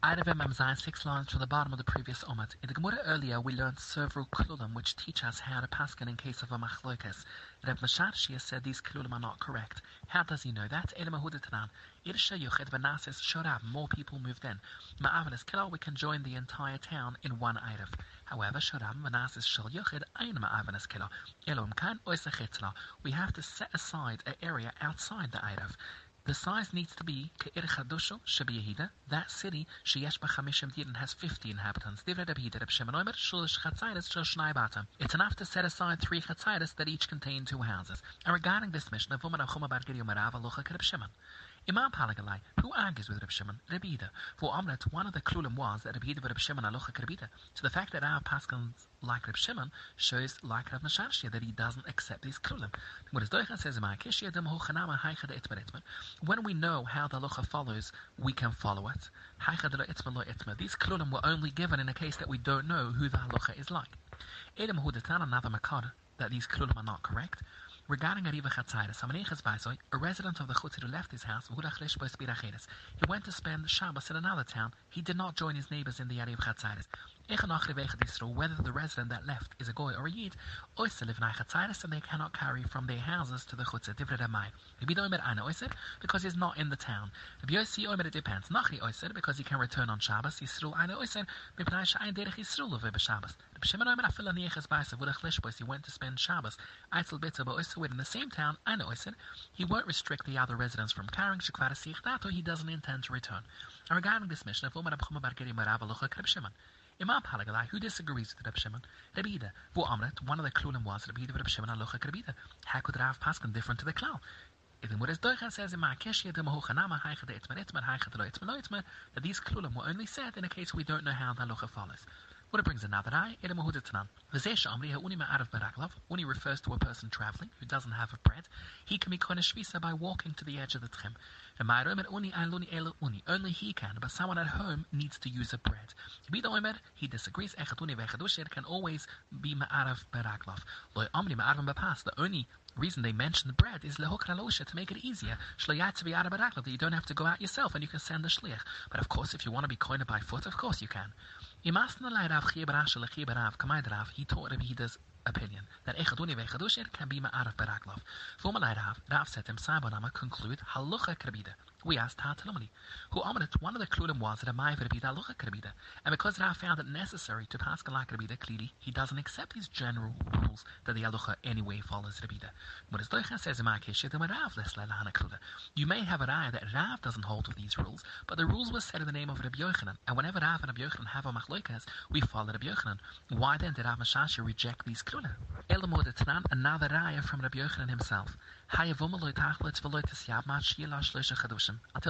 Of Mem six lines from the bottom of the previous Omet. In the Gemara earlier, we learned several klulim which teach us how to paskin in case of a machlokas. Reb Masharshia said these klulim are not correct. How does he know that? Elam Ahudatanan. Irsha Yuchid Vanasis Shorab. More people moved in. Ma'avanis Kila, we can join the entire town in one Erev. However, Shorab Vanasis Shal Yuchid Ein Ma'avanis Kila. Elom Kan Oisachitla. We have to set aside an area outside the Erev. The size needs to be Ke'ir Chadusho Shebiyehida, that city, Sheyesh B'chamishim Yidin has 50 inhabitants. Divrei Rabbi Yida, Reb Shimon Omer, Shulish Chatzaitis, Shul Shnai Batam. It's enough to set aside three Chatzaitis that each contain two houses. And regarding this mission, Vuman Achuma Bar Giri Umarav, Alocha Reb Shimon. Imam Palagalai, who argues with Reb Shimon, Rabbi For Omlet, one of the klulim was that Rabbi Yida Reb Shimon alocha Rabbi So the fact that our Paschals like Reb Shimon shows like Rav Masharshia that he doesn't accept these klulim. What is Doichan says when we know how the halacha follows, we can follow it. These klulim were only given in a case that we don't know who the halacha is like. Edom Hudatan another makar that these klulim are not correct. Regarding Ariva Chatzairis, a resident of the Chutzir who left his house, he went to spend Shabbos in another town. He did not join his neighbors in the area of Chatzairis. Whether the resident that left is a goy or a yid, and they cannot carry from their houses to the Chutzir. Divrei Ramai. Rabbi Doimer Ana oyster because he's not in the town. Rabbi Yossi Oimer it depends. Nachi oyster because he can return on Shabbos. Yisrael Ana oyster mipnai sha'ayin derech Yisrael love b'Shabbos. Rabbi Shimon Oimer afil aniyeches ba'isa v'udach lishbois. He went to spend Shabbos. Eitzel bitter ba'oyster in the same town, know I he won't restrict the other residents from carrying Shekvar Sichdato, he doesn't intend to return. And regarding this mission, of Umar Abchum Bar Geri Marav Shimon, Imam Halagalai, who disagrees with Reb Shimon, Rebbe Ida, Vu Amret, one of the Klulim was Rebbe Ida Reb Shimon Alocha Kreb Ida. How could Rav Paskin different to the Klal? Even what is Doicha says in Ma'akesh Yedem Hochanama Haicha de Itzmer Itzmer Haicha Lo Itzmer Lo that these Klulim were only said in a case we don't know how the Alocha follows. What it brings another eye, it mahuditanan. V'zesha amri ha'uni ma'arav baraklav. Uni refers to a person traveling who doesn't have a bread. He can be kona shvisa by walking to the edge of the tchem. V'ma'arom uni aluni elu uni. Only he can, but someone at home needs to use a bread. Bida omer, he disagrees. Echat uni can always be ma'arav baraklav. Lo amri ma'arav b'pas. The only reason they mention the bread is lehokra to make it easier. Shloyat to be that you don't have to go out yourself and you can send the shliach. But of course, if you want to be koina by foot, of course you can. Im Asna lei Rav Chieb Rashi le Chieb Rav, kamay drav, hi tor ev hides opinion. Der ech aduni vei chadush er kabima arav baraglov. Fuma lei Rav, Rav set im Saibonama conclude halucha krabide. We asked Tatalumani, who Amrit, one of the Klulim was that a Mai Rabida Krabida. And because Rav found it necessary to pass Galak Rabida clearly, he doesn't accept these general rules that the Halucha anyway follows Rabida. But as Doicha says in Leslelahana Kluda. You may have a Raya that Rav doesn't hold to these rules, but the rules were said in the name of Rabbi Yochanan. And whenever Rav and Rabbi Yochanan have a Machloikas, we follow Rabbi Yochanan. Why then did Rav Mashashi reject these Klulim? Elamod Tanan, another raya from Rabbi Yochanan himself. Until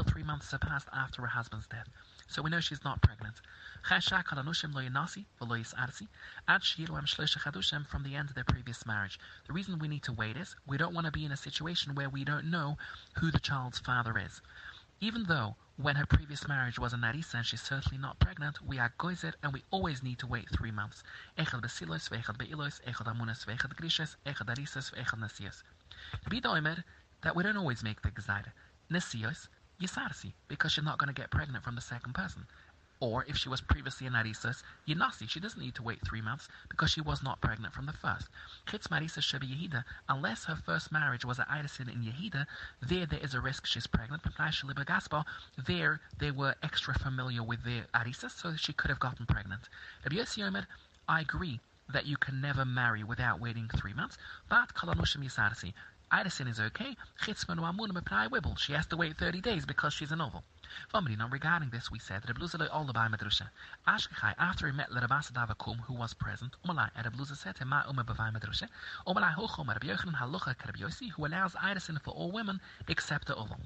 three months have passed after her husband's death. So we know she's not pregnant. From the end of their previous marriage. The reason we need to wait is we don't want to be in a situation where we don't know who the child's father is. Even though when her previous marriage was a narisa and she's certainly not pregnant, we are goizer and we always need to wait three months. Echad besilos, vechad beilos, echad amunas, vechad grishes, echad arisas, vechad nasias. Be oimer that we don't always make the gezaida. Nasios, yisarsi, because she's not going to get pregnant from the second person. Or if she was previously a Narisus, Yinasi, she doesn't need to wait three months because she was not pregnant from the first. Chitz Marisa Sheba Yehida, unless her first marriage was at Idasin in Yehida, there there is a risk she's pregnant. There they were extra familiar with their Arisis, so she could have gotten pregnant. Rabbi Yossi I agree that you can never marry without waiting three months, but Kalanushim Yisarsi, Idasin is okay. Chitzman Wibble. She has to wait 30 days because she's a novel. Vamrinan, regarding this, we said that Rebluza all the by Medrusha. Ashkechai, after he met Lerabasa Davakum, who was present, Umalai, and said Ma Ume Bavai Medrusha, Umalai Hochom, Rabbi Yochanan Halucha Kerbiosi, who allows Irisin for all women except the Oval.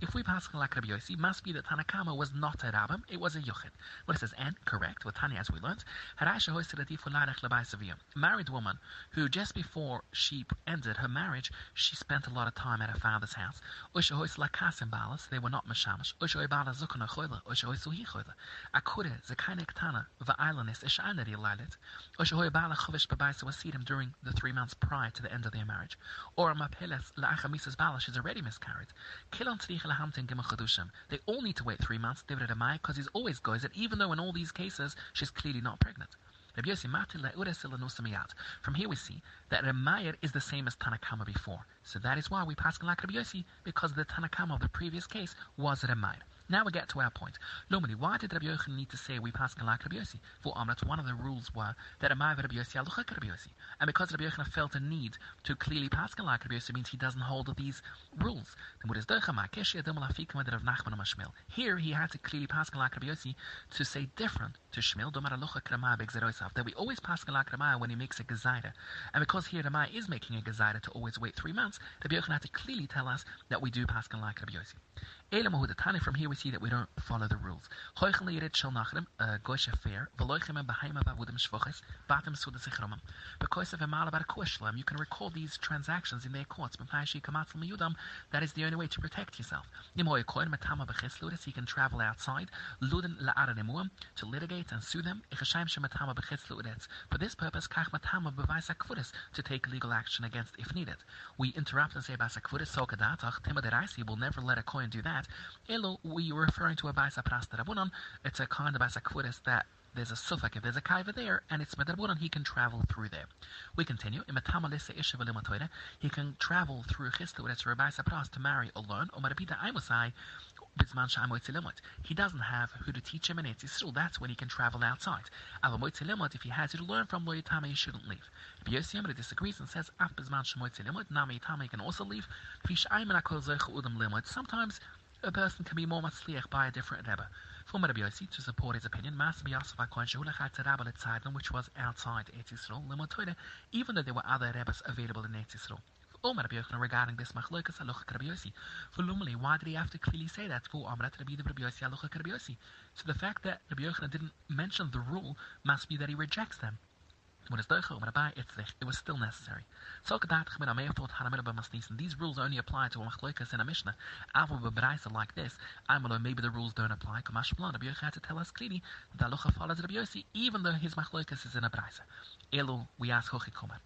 If we pass like Rabbi Yossi, must be that Tanakama was not a Rabbim, it was a Yochid. What it says, and correct, with Tanya as we learned, Harasha Hoisadati Fularech Labai. Married woman who just before she ended her marriage, she spent a lot of time at her father's house. Balas, they were not mashamish. Ushoy bala zukana choyle, ushoy suhi choyle. Akure zekane ktana va'ailanis ishanari lalit. Ushoy bala chovish babaisa wasidim during the three months prior to the end of their marriage. Or she's already miscarried. They all need to wait three months, because he's always goes that even though in all these cases she's clearly not pregnant. From here we see that Ramayr is the same as Tanakama before. So that is why we pass like Rabbi Yossi, because the Tanakama of the previous case was Ramayr. Now we get to our point. Normally, why did Rabbi Yochanan need to say we pass like Rabbi Yossi? For Amrat, one of the rules were that Amai Rabbi Yossi aluchak Rabbi Yossi. And because Rabbi Yochanan felt a need to clearly pass like Rabbi Yossi means he doesn't hold these rules. Here he had to clearly pass like Rabbi Yossi to say different to Shmuel, that we always pass like Ramah when he makes a gezaida. And because here Ramah is making a gezaida to always wait three months, Rabbi Yochanan had to clearly tell us that we do pass like Rabbi Yossi. From here we see that we don't follow the rules. Uh, because of you can recall these transactions in their courts. That is the only way to protect yourself. He can travel outside to litigate and sue them. For this purpose, to take legal action against if needed. We interrupt and say, will never let a coin do that Elo, we were referring to a Baisa Prasta Rabunan. It's a kind of Baisa Kvuris that there's a suffix, if there's a kaiva there, and it's medarbunan, he can travel through there. We continue. He can travel through Chislu, it's Rabbi Sapras, to marry alone, or Marabita Aimusai, he doesn't have who to teach him in Eretz Yisrael. That's when he can travel outside. If he has who to learn from, Loyatama, he shouldn't leave. Yossi Yamada disagrees and says, Nami can also leave. Sometimes a person can be more matzliach by a different Rebbe. For Rabbi to support his opinion, which was outside Eretz Yisrael, even though there were other Rebbes available in Eretz Yisrael. Oh, Rabbi Yochanan regarding this machlokas halacha. For Lumali, why did he have to clearly say that? For Amrat Rabbi Rabbi Yossi halacha Rabbi. So the fact that Rabbi Yochanan didn't mention the rule must be that he rejects them. It was still necessary. So Kad Khmer may have thought Hanam Bamasnesan. These rules only apply to a machlokas in a mishnah. like this, I'm alone, maybe the rules don't apply. Kamash Rabbi Yochanan had to tell us clearly that halacha follows Rabbi Yossi, even though his machlokas is in a brisa. Elu, we ask Hochikomar.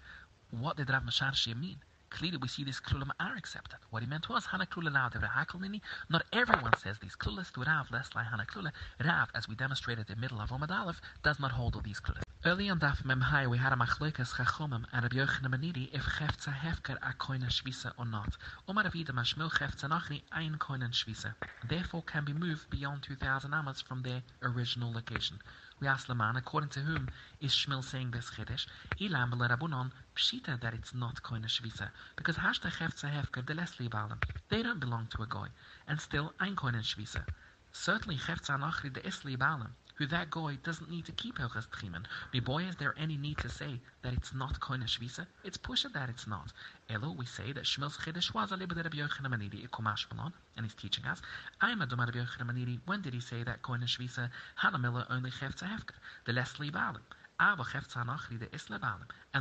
What did Rav Masharshi mean? Clearly, we see these klulim are accepted. What he meant was Hana klula lao de Not everyone says these klulas to Rav, less like Hana klula. Rav, as we demonstrated in the middle of Omad Aleph, does not hold all these klulas. Early on Daf Memhai, we had a machlekas chachomim and Rabbi Yochanan Manidi if chefza hefker a koina shvisa or not. Omar Avida mashmil chefza nachri ein koina shvisa. Therefore, can be moved beyond 2,000 amas from their original location. We ask Laman, according to whom is Shmuel saying this Chiddush? Ilam Rabunon Pshita that it's not Koina Shvisa. Because Hashta Hefza Hefker, the Leslie Balam, they don't belong to a Goy. And still, Ein Koina Shvisa. Certainly, Hefza Nachri, the Isli Balam, who that goy doesn't need to keep Hilchas Tchimen. boy, is there any need to say that it's not Shvisa? It's pushed that it's not. Elo, we say that Shmuel's Chiddush was a libed Rabbi Yochanan Manidi, Ikumash Malon, and he's teaching us. I am a Doma Rabbi Yochanan Manidi. When did he say that Koine Shvisa, Hanamila only Chefza Hefker, the Leslie Balim? And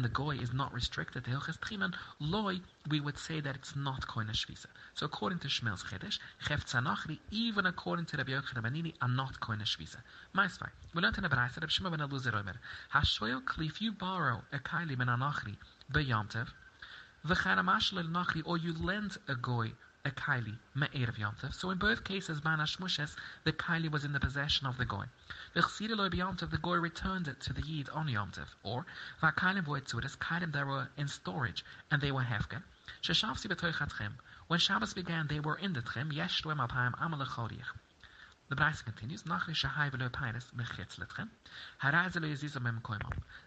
the goy is not restricted to Hilchas Tchiman. Loy, we would say that it's not Koine Shvisa. So according to Shmuel's Chiddush, Chefza even according to Rabbi Yochanan Benini, are not Koine Shvisa. Maisvai, we learned in a Braisa, Rabbi Shimon ben Eluzar Omer, Hashoyel Kli, if you borrow a Kaili ben Anachri, Beyamtev, V'chanamashal Nachri, or you lend a goy a kaili me'erev yomtiv. So in both cases, banash mushes, the kaili was in the possession of the goy. The the goy returned it to the yid on yomtiv. Or va'kailim voitzudas, kailim that were in storage and they were hefken. Sheshavsi b'toichatchem. When Shabbos began, they were in the tchem. Yesh tuem alpayim amalech the Braisa continues,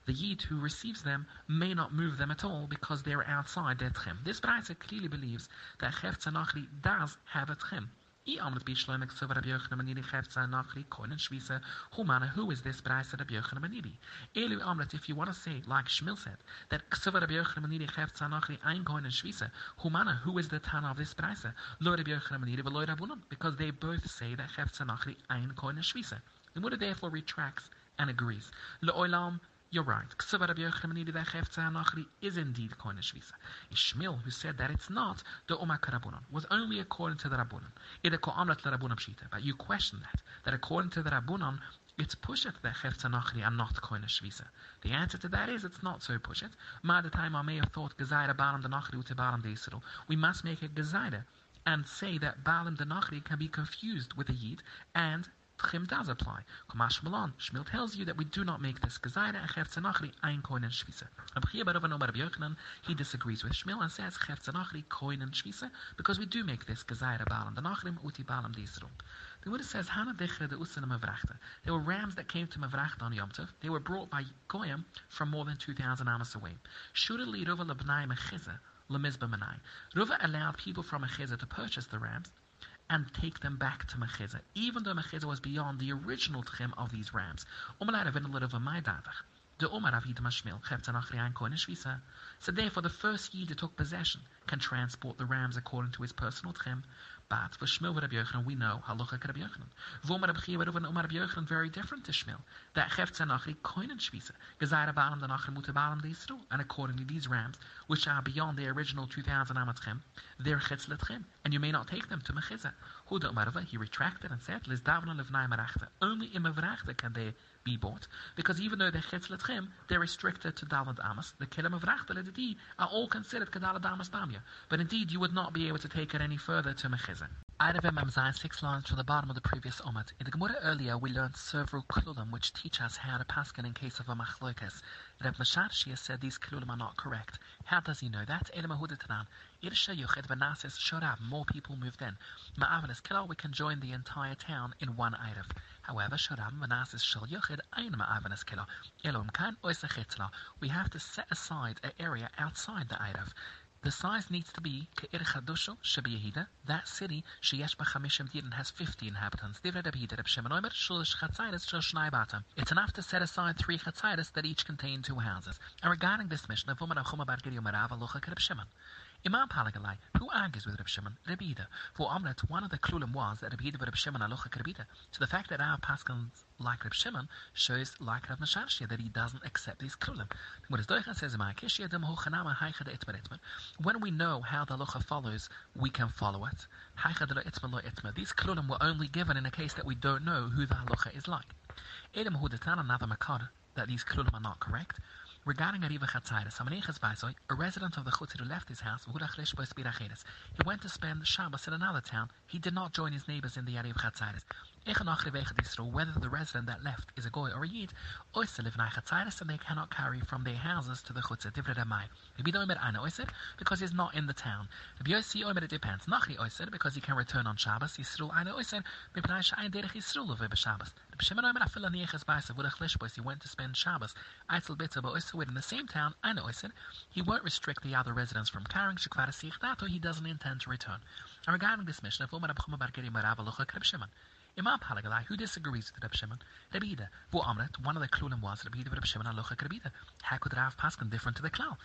The Yid who receives them may not move them at all because they are outside their tchem. This Braisa clearly believes that Nachri does have a tchem. I amlet bishloim eksuva Rabbi Yochanan Manidi chefza nachri koinen shvisa humana. Who is this brayse Rabbi Yochanan Manidi? Elu amlet. If you want to say like Shmuel said that ksuva Rabbi Yochanan Manidi chefza nachri ein koinen shvisa humana. Who is the tana of this brayse? Lo Yochanan Manidi v'lo Rabunan. Because they both say that chefza nachri ein koinen shvisa. The Muda therefore retracts and agrees. Lo olam You're right. Ksavar Rabbi Yochanan that Nachri is indeed Koine Shvisa. Ishmael, who said that it's not the Umar Karabunan, was only according to the Rabunan. Ida Ko Amrat Rabunan Pshita. But you question that, that according to the Rabunan, it's pushet that Chefza Nachri are not Koine Shvisa. The answer to that is it's not so pushet. Ma the time I may have thought Gezaira Balam the Nachri to the Yisrael. We must make a Gezaira and say that Balam the Nachri can be confused with a Yid and Tchim does apply. Kumash Malon, Shmuel tells you that we do not make this Gezaira and Chef Tzanachri ein Koin and Shvisa. Rabbi Barova Nomar Yochanan, he disagrees with Shmuel and says Chef Tzanachri Koin and Shvisa because we do make this Gezaira Balam the Nachrim uti Balam the Yisrael. The Buddha says Hana Dichre de Usin Mavrachta. They were rams that came to Mavrachta on Yom Tov. They were brought by Goyim from more than 2,000 amas away. Shura Rova Labnai Mechiza. Lemizba Manai. Ruva allowed people from Mechiza to purchase the rams and take them back to Mechiza, even though Mechiza was beyond the original tchim of these rams. So therefore the first Yid that took possession can transport the rams according to his personal tchim, but for Shmuel Rabbi Yochanan, we know halacha Rabbi Yochanan. V'omar Rabbi Chiya Rabbi Umar Rabbi Yochanan, very different to Shmuel. That chefza nachri koinen shvisa. Gezayra balam the nachri muta balam the yisru. And accordingly, these rams, which are beyond the original 2,000 amatchem, they're chetz letchem. And you may not take them to mechiza. Huda Umarva, he retracted and said, Liz davna levnai marachta. Only in mavrachta can they be bought, because even though they're chetz letchem, they're restricted to dalad amas. The kilim of rachta are all considered kadalad amas damya. But indeed, you would not be able to take it any further to mechiza. Eireve Mem six lines from the bottom of the previous Omet. In the Gemara earlier, we learned several klulim which teach us how to paskin in case of a machlokas. Reb Masharshia said these klulim are not correct. How does he know that? Elamahudatanan. Irsha Yuchet Vanasis Shorab. More people moved in. Ma'avanis Kilo, we can join the entire town in one Eireve. However, Shorab Vanasis Shal Yuchet Ein Ma'avanis Kilo. Elom Kan Oisachetla. We have to set aside an area outside the Eireve. The size needs to be Ke'ir Chadusho Shebiyehida, that city Sheyesh B'Chamishim Yidin has 50 inhabitants. Divrei Rabbi Yida, Rabbi Shimon Omer, Shulish Chatzaitis Shel Shnai It's enough to set aside three Chatzaitis that each contain two houses. And regarding this mission, Vumar Achuma Bar Giri Umarav Alocha Rabbi Shimon. Imam Palagalai, who argues with Reb Shimon, Rebida. For Omlet, one of the klulim was that Rebida Reb Shimon alocha Rebida. So the fact that our Paschals like Reb Shimon shows like Rav Masharshia that he doesn't accept these klulim. What is Doichan says in When we know how the halacha follows, we can follow it. These klulim were only given in a case that we don't know who the halacha is like. Edom Hudatan another makar that these klulim are not correct. Regarding Ariva Chatzaitis, a resident of the Chutz who left his house, he went to spend Shabbos in another town. He did not join his neighbors in the Ariva Chatzaitis whether the resident that left is a goy or a yid, oyster live nai and they cannot carry from their houses to the chutzah divrei ramai. Rabbi Omer ana oyster because he's not in the town. Rabbi Yossi Omer it depends. Nachi oyster because he can return on Shabbos. Yisrael ana oyster mipnai she'ayin derech Yisrael love b'Shabbos. Rabbi Shimon Omer afil aniyeches ba'asav v'dech lishbos he went to spend Shabbos. Eitzel bitzah ba'oyster within the same town ana oyster he won't restrict the other residents from carrying shekvar that or he doesn't intend to return. And regarding this mission, if Omer Abchum Bar Geri Marav Alocha Shimon. Imam Halagalai, who disagrees with Reb Shimon, Rebida, Vu Amret, one of the klulim was Rebida Reb Shimon Alocha Rebida. How could Rav Paskin different to the klal?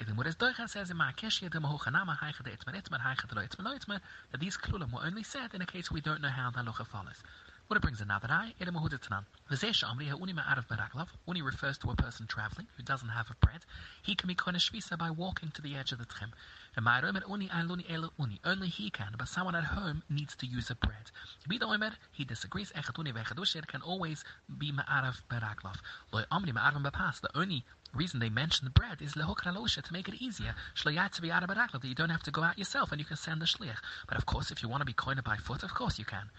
If the Muras Doicha says Haicha de Haicha de Lo Lo that these klulim were only said in a case we don't know how the halacha follows. What it brings another eye, Ede Mahudatanan. V'zesh Amri Ha'uni Ma'arav Baraklav. Uni refers to a person traveling who doesn't have a bread. He can be Koneshvisa by walking to the edge of the trim. Only he can, but someone at home needs to use a bread. He disagrees. can always be ma'arav beraklav. The only reason they mention the bread is to make it easier. That you don't have to go out yourself and you can send the shliach. But of course, if you want to be coined by foot, of course you can.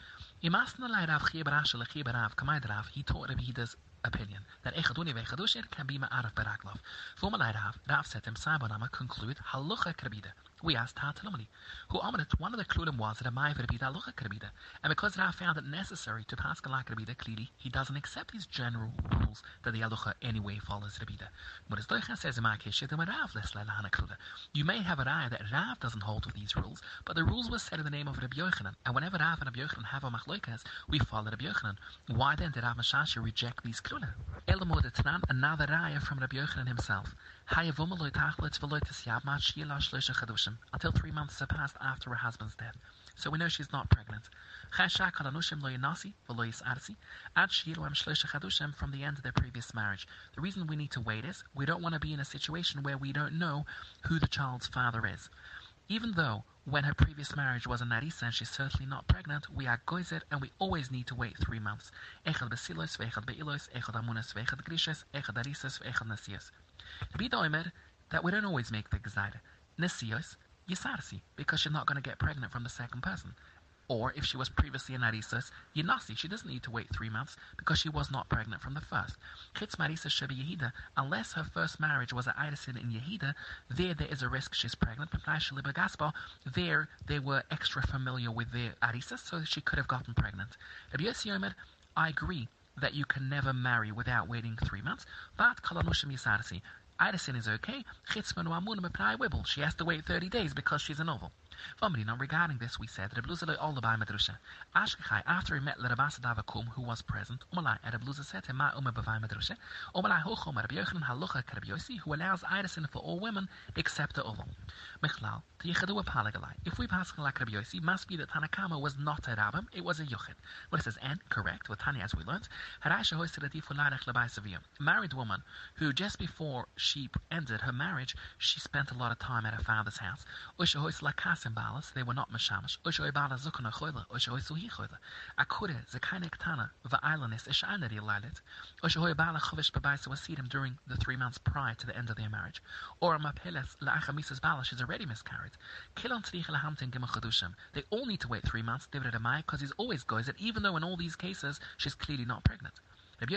You must not let Rav Chiba Rashi le Chiba Rav Kamei Rav he taught Rabbi Hida's opinion that Echad Uni Vechad Usher can be Ma'arif Baraklov. Fuma Lai Rav, Rav said him Sabanama conclude Halacha Krabida. We asked Tatalomani, who omitted one of the klulim was that a Mai Krabida Halucha Krabida. And because Rav found it necessary to pass Galak Krabida clearly, he doesn't accept these general rules that the Halucha anyway follows Krabida. What is Doicha says in Leslelahana Kluda. You may have a raya that Rav doesn't hold to these rules, but the rules were said in the name of Rabbi Yochanan. And whenever Rav and Rabbi Yochanan have a machloikas, we follow Rabbi Yochanan. Why then did Rav Mashasha reject these klula? Elamod Etnan, another raya from Rabbi Yochanan himself. Until three months have passed after her husband's death. so we know she's not pregnant. From the end of their previous marriage. The reason we need to wait is we don't want to be in a situation where we don't know who the child's father is. Even though when her previous marriage was a narisa and she's certainly not pregnant, we are goizer and we always need to wait three months. Echad besilos, vechad be that we don't always make the gezaida. Nasios, yisarsi, because she's not going to get pregnant from the second person. Or if she was previously an Arisus, Yinasi, she doesn't need to wait three months because she was not pregnant from the first. Chitz Marisa Sheba Yehida, unless her first marriage was an Irisin in Yehida, there there is a risk she's pregnant. There they were extra familiar with their Arisas, so she could have gotten pregnant. Rabbi Yossi Omer, I agree that you can never marry without waiting three months, but Kalanushim Yisarsi. Irisin is okay. Chitzman Wibble. She has to wait 30 days because she's a novel. Now, regarding this, we said that Rebluza all the Medrusha. Ashkechai, after he met Lerabasa Davakum, who was present, Umalai, and Rebluza said to Ma Ume Bavai Medrusha, Umalai Hochom, Rabbi Yochanan Halacha Karabiosi, who allows Irisin for all women except the Oval. Michlal, Tiyechedu Apalagalai. If we pass like Rabbi Yossi, must be that Tanakama was not a Rabbim, it was a Yochid. What it says, and correct, with Tanya as we learned, Harasha Saviyam. Married woman who just before she ended her marriage, she spent a lot of time at her father's house. Usha Lakasa balas, they were not mashamish. Oshoi bala zukana choyle, oshoi suhi choyle. Akure, zekane ktana, va'ailanis, ishaneri lalit. Oshoi bala chovish babaisa wasidim during the three months prior to the end of their marriage. Or mapeles la'achamisas bala, she's already miscarried. Kilon tzrich lahamtin gimach They all need to wait three months, Adamai, because he's always goes that even though in all these cases she's clearly not pregnant. From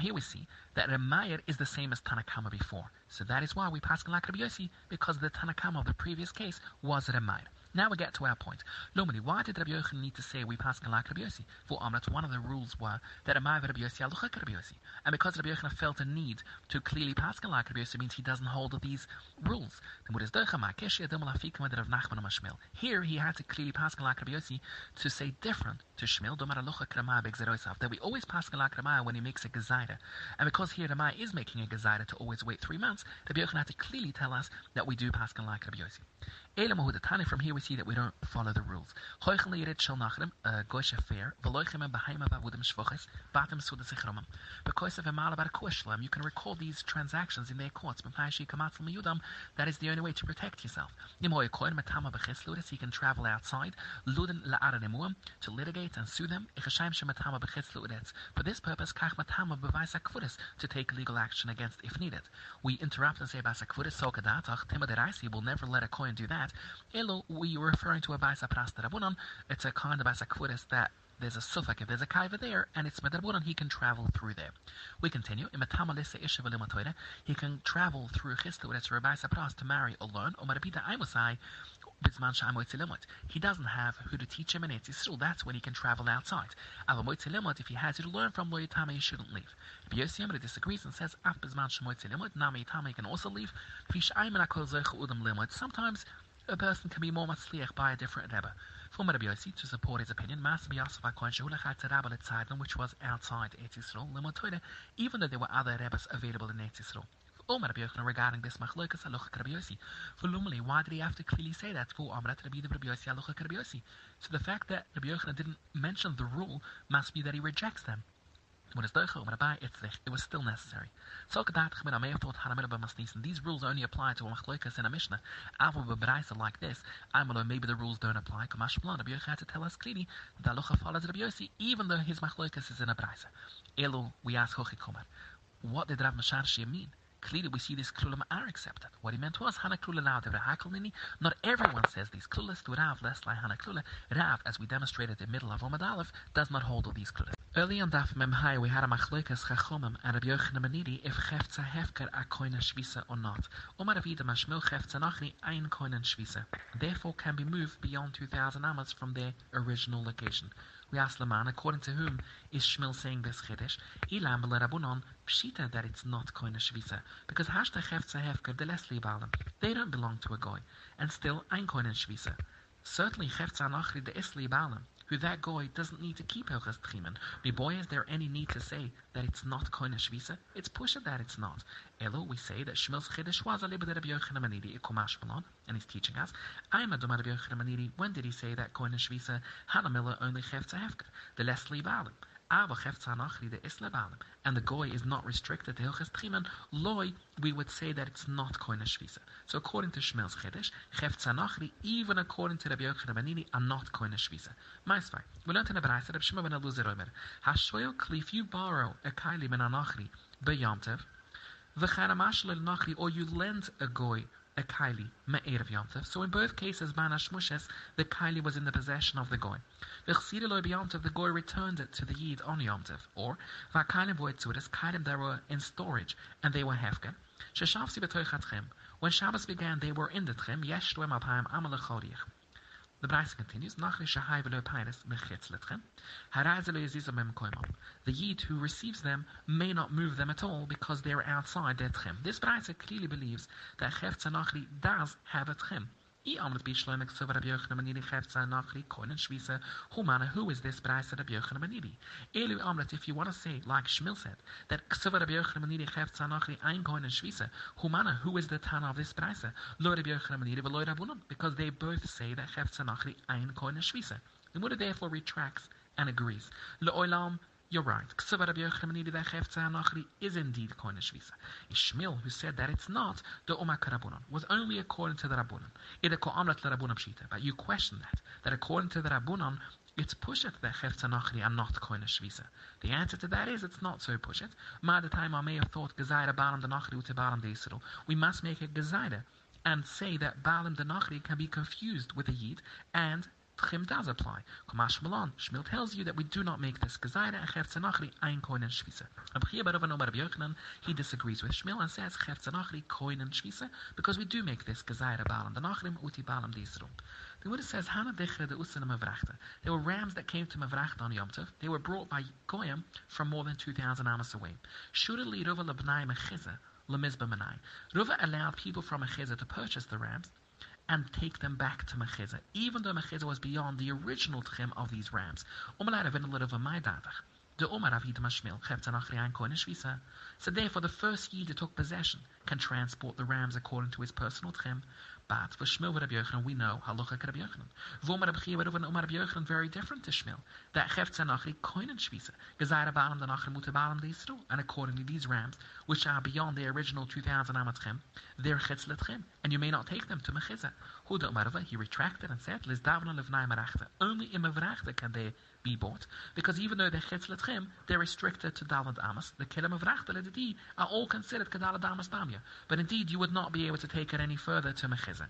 here we see that Ramayir is the same as Tanakama before. So that is why we pass like Rabbi Yossi, because the Tanakama of the previous case was Ramayir. Now we get to our point. Normally, why did Rabbi Yochanan need to say we pass like Rabbi Yossi? For Amrat, one of the rules were that Amai Rabbi Yossi aluchak Rabbi Yossi. And because Rabbi Yochanan felt a need to clearly pass like Rabbi Yossi means he doesn't hold these rules. Here he had to clearly pass like Rabbi Yossi to say different to Shmuel, that we always pass like Rabbi when he makes a gezaida. And because here Rabbi is making a gezaida to always wait three months, Rabbi Yochanan had to clearly tell us that we do pass like Rabbi Yossi. From here we see that we don't follow the rules. Uh, because of you can recall these transactions in their courts. That is the only way to protect yourself. He can travel outside to litigate and sue them. For this purpose, to take legal action against if needed. We interrupt and say, will never let a coin do that. Elo, we are referring to a Baisa Prasta Rabunan. It's a kind of Baisa Kvuris that there's a suffix, if there's a kaiva there, and it's medarbunan, he can travel through there. We continue. He can travel through Chistu, it's Rabbi Sapras, to marry alone, or Marabita Aimusai, he doesn't have who to teach him in Eretz Yisrael. That's when he can travel outside. If he has who to learn from Loyatama, he shouldn't leave. Yossi disagrees and says, Nami Tama can also leave. Sometimes a person can be more matzliach by a different Rebbe. For Rabbi Yossi, to support his opinion, Mas Yosef HaKohen Shehulachat Rabba Letzadon, which was outside Eretz Yisrael, Lemotoide, even though there were other Rebbes available in Eretz Yisrael. Omar Rabbi Yochanan regarding this machlokas alocha Rabbi Yossi. For Lumali, why did he have to clearly say that? For Amrat Rabbi Rabbi Yossi alocha Rabbi Yossi. So the fact that Rabbi Yochanan didn't mention the rule must be that he rejects them. When it's doichel, when it was still necessary. So kadat chmir amei thought haramir b'masnisin. These rules only apply to a machlokas in a mishnah. Avo b'braisa like this, I'm alone, maybe the rules don't apply. Kamash plan. Rabbi Yochanan had to tell us clearly that alocha follows Rabbi Yossi, even though his machlokas is in a braisa. Elu, we ask Hochi Kumar. What did Rav Masharshi mean? Clearly, we see these klulim are accepted. What he meant was Hana klula now Hakalini. Not everyone says these klulas to Rav, less like. Rav, as we demonstrated in the middle of Omad Aleph, does not hold all these klulas. Early on Daf Memhai, we had a machlokas chachomim and Rabbi Yochanan Menidi if chefza hefker a koina shvisa or not. Omar Avida mashmil chefza nachni ein koina shvisa. Therefore, can be moved beyond 2,000 amas from their original location. We ask Laman, according to whom is Shmuel saying this Chiddush? Ilam Rabunon Pshita that it's not Koina Shvisa, because Hashta Hefza Hefker de Leslie Balam. They don't belong to a Goy, and still Ein Koina Shvisa. Certainly Hefza Nachri de Isli Balam. Who that goy doesn't need to keep Hilchas Tchimen. Me boy, is there any need to say that it's not Koine Shvisa? It's pushed that it's not. Elo, we say that Shmuel's Chiddush was a bit of Yochanan Manidi, Ikumash Malon, and he's teaching us. I'm a Doma of Yochanan Manidi. When did he say that Koine Shvisa, Miller only to Hefker, the Leslie Balim? And the goy is not restricted to Hilches Tchimen, loy, we would say that it's not Koine Shvisa. So according to Shmuel's Chiddush, Chefza even according to Rabbi Yochanan Banini, are not Koine Shvisa. Maisvai, we learned in the Braisa, Rabbi Shmuel ben Eluzar Omer, Hashoyel Klif, you borrow a Kaili ben Anachri, beyamtev, v'chanamash Nachri, or you lend a goy a kaili me'erev yomtev. So in both cases, banash mushes, the kaili was in the possession of the goy. V'chsida loy b'yomtev, the goy returned it to the yid on yomtev. Or v'kailim voitzudas, kailim that were in storage and they were hefken. Sheshavsi. When Shabbos began, they were in the tchem. Yesh loem alpayim amalech the Braisa continues, The Yid who receives them may not move them at all because they are outside their tchem. This Braisa clearly believes that Chef Tzanachri does have a tchem. I amlet bi shloim ek sovar Rabbi Manidi chefza nachri koinen shvisa humana who is this Yochanan Manidi Elu if you want to say like Shmuel said that sovar Rabbi Yochanan Manidi chefza nachri ein koinen shvisa humana who is the Tana of this braisa lo Rabbi Yochanan Manidi v'lo Rabbunon because they both say that chefza nachri ein koinen shvisa the Muda therefore retracts and agrees you're right. Ksuva Rabbi Yochanan that Nachri is indeed Koine Shvisa. Ishmael, who said that it's not, the Umar Karabunan, was only according to the Rabunan. Ida Ko Amrat Rabbunan Pshita. But you question that, that according to the Rabunan, it's pushet that Chefza Nachri not Koine Shvisa. The answer to that is it's not so pushet. Ma the time I may have thought Gezaida Balam the Nachri ute Balam de We must make a Gezaida and say that Balam the Nachri can be confused with a Yid and Tchim does apply. Kumash Malon, Shmuel tells you that we do not make this Gezaira and ein Koin and Shvisa. Rabbi Yochanan, he disagrees with Shmuel and says Chef Koin and Shvisa because we do make this Gezaira Balam Danachrim Uti Balam. The Buddha says Hana Dichre de Usin Mavrachte. There were rams that came to Mavrachte on Yom Tov. They were brought by Goyim from more than 2,000 amas away. Shura li Rova lebnai mechiza lemizba manai. Rova allowed people from Mechiza to purchase the rams and take them back to Mechizah, even though Mechizah was beyond the original tchim of these rams. So therefore, the first Yid that took possession can transport the rams according to his personal tchim, but for Shmuel Rabbi Yochanan, we know halacha Rabbi Yochanan. V'omar Rabbi Chia Rabbi Umar Rabbi Yochanan, very different to Shmuel. That cheft zanachri koinen shvisa. Gezayra balam danachri muta balam deisru. And accordingly, these rams, which are beyond the original 2,000 amatchem, they're chetz letchem. And you may not take them to mechiza. Huda Umarva, he retracted and said, Liz davna levnai marachta. Only in mavrachte can they be bought. Because even though they're chetz letchem, they're restricted to dalad amas. The kelim of rachta are all considered kedalad amas damya. But indeed, you would not be able to take it any further to mechiza.